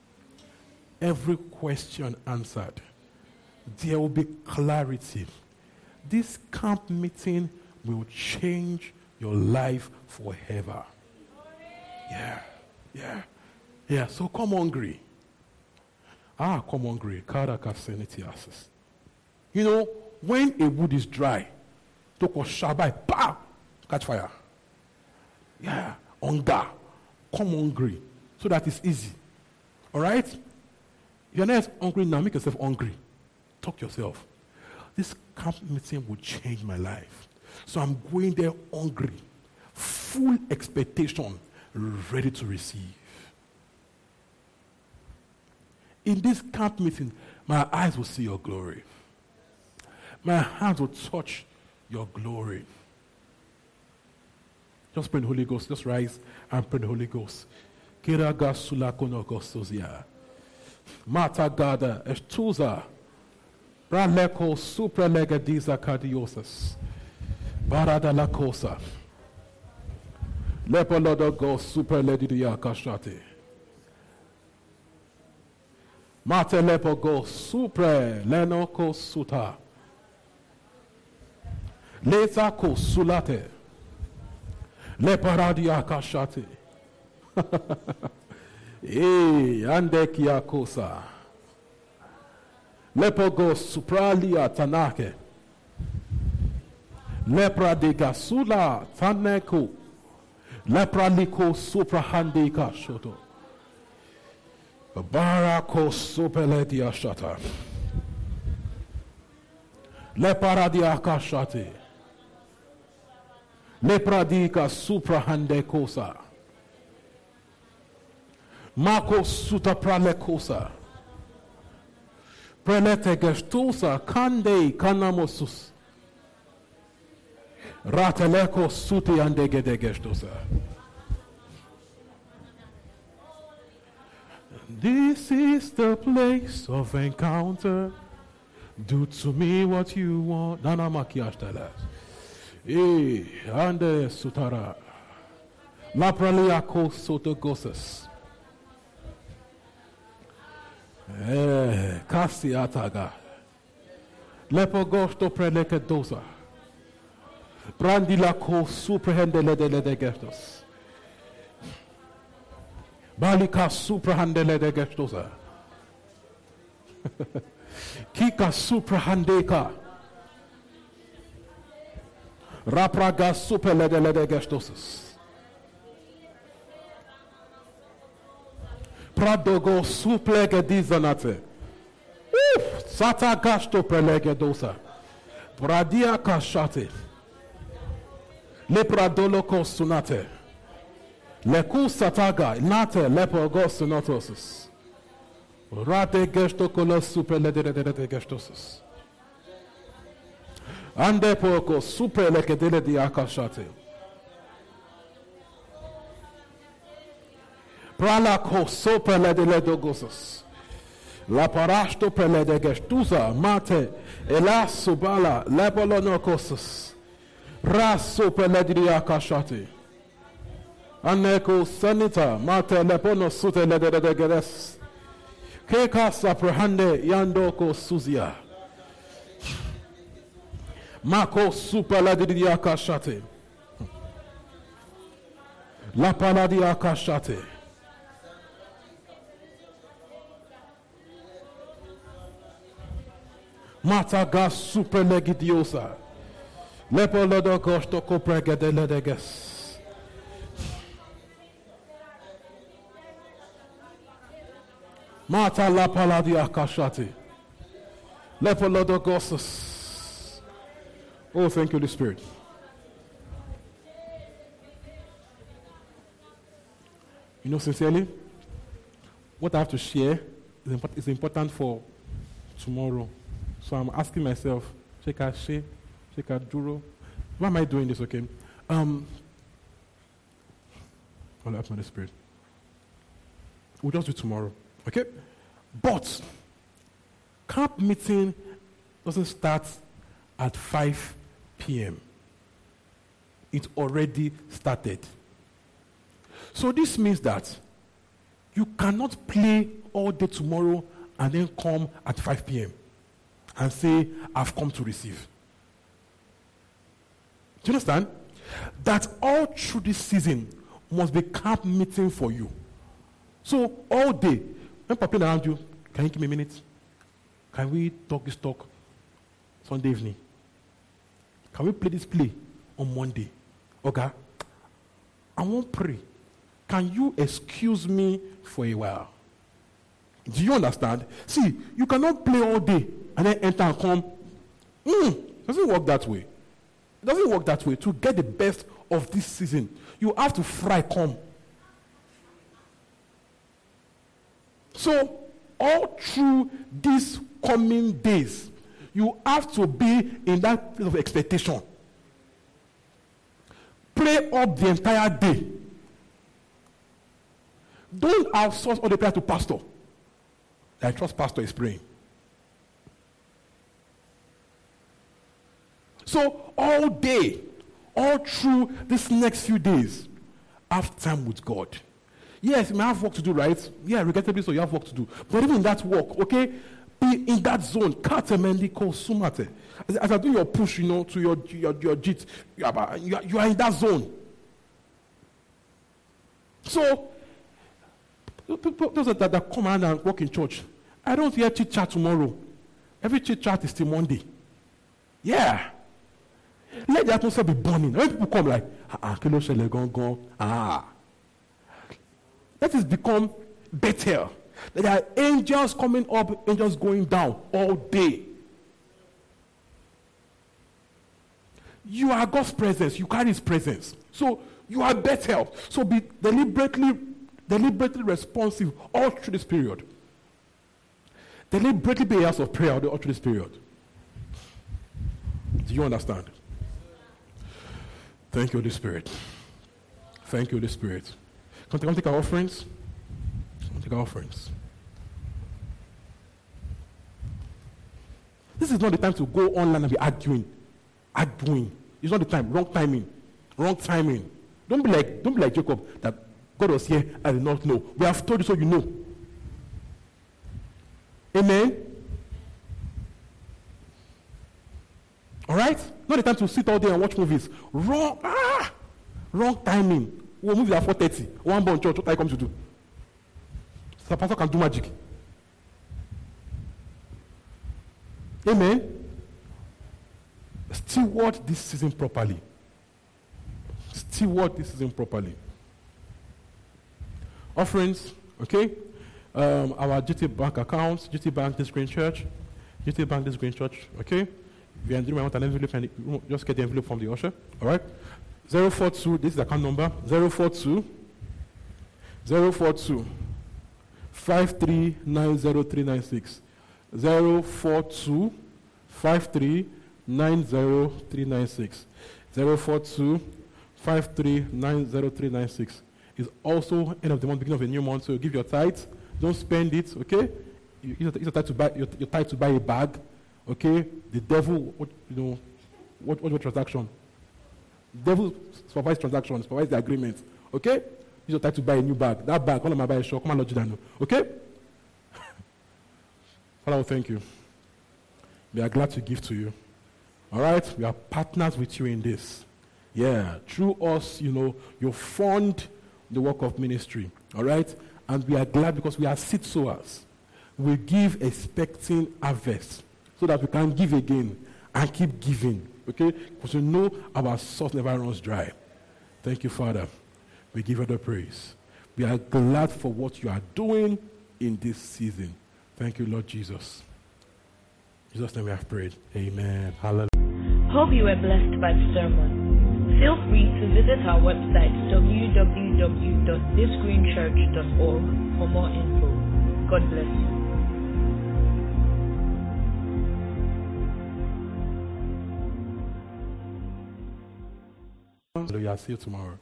every question answered. There will be clarity this camp meeting will change your life forever. Yeah, yeah, yeah. So come hungry. Ah, come hungry. Karakasenitiasis. You know, when a wood is dry, to shabai, bam, catch fire. Yeah, hunger. Come hungry so that it's easy. All right? You're not hungry now, make yourself hungry. Talk to yourself. This camp meeting will change my life. So I'm going there hungry, full expectation, ready to receive. In this camp meeting, my eyes will see your glory. My hands will touch your glory. Just pray the Holy Ghost. Just rise and pray the Holy Ghost. Mata gada estuza. Braleko supralegadiza cardiosas. Barada la cosa. Lepolodo go superledidia kashate. Mate lepo go supre lenoko suta. Leza ko sulate. Leparadia kashate. Eh, kosa. Lepogo supralia tanake. Lepra de gasula taneko. Lepra liko suprahandika shoto. Barako supeletia shata. Leparadia kashate. Lepradika suprahandekosa. Mako suta pralekosa. Prelete gestusa kande kanamosus. Rateleko suti andegede gestusa. This is the place of encounter. Do to me what you want. Nana makiashtelas. Eh, ande sutara. Lapraliako sotogosas. Eh, Eh, kasi ataga. Lepo gosto preleke dosa. Brandi la ko suprehende lede gestos. Balika suprehende lede gestosa. Kika suprehandeka. Rapraga super lede lede gestosas. Pradogo suplege dizanate. Uf, sata gasto prelege dosa. Pradia kashate. Lepradoloko sunate. Leku sataga nate lepogo sunotosis. Rate gesto kolos supelede gestosis. Ande poko supeleke dele di akashate. Prala ko sopele de ledogosas. La parasto pele de gestuza mate ela subala lepolonokosas. Raso pele di akashate. Aneko sanita mate lepono sute le de de gedes. Keka saprahande yandoko suzia. Mako supala di akashate. La paladi Mataga superlegidiosa. Lepo lodo gosto kopregede ledeges. Mata la paladi akashati. Lepo lodo gostos. Oh, thank you, the Spirit. You know, sincerely, what I have to share is important for tomorrow. So I'm asking myself, out she, out duro. Why am I doing this, okay? Um, ask my spirit. We'll just do tomorrow, okay? But camp meeting doesn't start at 5 p.m. It already started. So this means that you cannot play all day tomorrow and then come at 5 p.m. and say, I've come to receive. Do you understand? That all through this season must be camp meeting for you. So all day, when people around you, can you give me a minute? Can we talk this talk Sunday evening? Can we play this play on Monday? Okay? I won't pray. Can you excuse me for a while? Do you understand? See, you cannot play all day and then enter and come. Mm, doesn't work that way. It doesn't work that way. To get the best of this season, you have to fry come. So, all through these coming days, you have to be in that place of expectation. Pray up the entire day. Don't outsource all the prayer to pastor. I trust pastor is praying. So all day, all through this next few days, have time with God. Yes, you may have work to do, right? Yeah, regrettably so, you have work to do. But even that work, okay, be in that zone. Sumate. As, as I do your push, you know, to your your, your JIT, you are, you, are, you are in that zone. So, those that, that come around and work in church, I don't hear chit chat tomorrow. Every chit chat is till Monday. Yeah. Let the atmosphere be burning. When people come like, ah, kilo shele gone gone, ah. Let it become better. There are angels coming up, angels going down all day. You are God's presence. You carry His presence. So you are better. So be deliberately, deliberately responsive all through this period. Deliberately be house of prayer all through this period. Do you understand? Thank you, Holy Spirit. Thank you, Holy Spirit. Come, take our offerings. Come take our offerings. This is not the time to go online and be arguing. Arguing. It's not the time. Wrong timing. Wrong timing. Don't be like, don't be like Jacob that God was here, I did not know. We have told you so you know. Amen. All right? Not the time to sit all day and watch movies. Wrong. Ah! Wrong timing. We'll move at 4.30. One born church, what I come to do? So pastor can do magic. Amen. Steward this season properly. Steward this season properly. Offerings, okay? Um, our GT Bank accounts, GT Bank This Green Church, GT Bank This Green Church, okay? You're in I want an envelope, and just get the envelope from the usher, all right? 042, this is the account number, 042 042 5390396. 042 5390396. 042 5390396 is also end of the month, beginning of a new month. So give your tithe. Don't spend it, okay? You, you're, you're, to buy, you're tied to buy a bag, okay? The devil, you know, what, what, what transaction? Devil supervise transactions, supervise the agreement. Okay? You just to buy a new bag. That bag, one of my buy a come and lodge it. Okay? Father, thank you. We are glad to give to you. All right? We are partners with you in this. Yeah. Through us, you know, you fund the work of ministry. All right? And we are glad because we are seed sowers. We give expecting harvest so that we can give again and keep giving. Okay? Because we know our source never runs dry. Thank you, Father. We give you the praise. We are glad for what you are doing in this season. Thank you, Lord Jesus. In Jesus' name we have prayed. Amen. Hallelujah. Hope you were blessed by the sermon. Feel free to visit our website www.thisgreenchurch.org for more info. God bless you. Hallelujah. I'll see you tomorrow.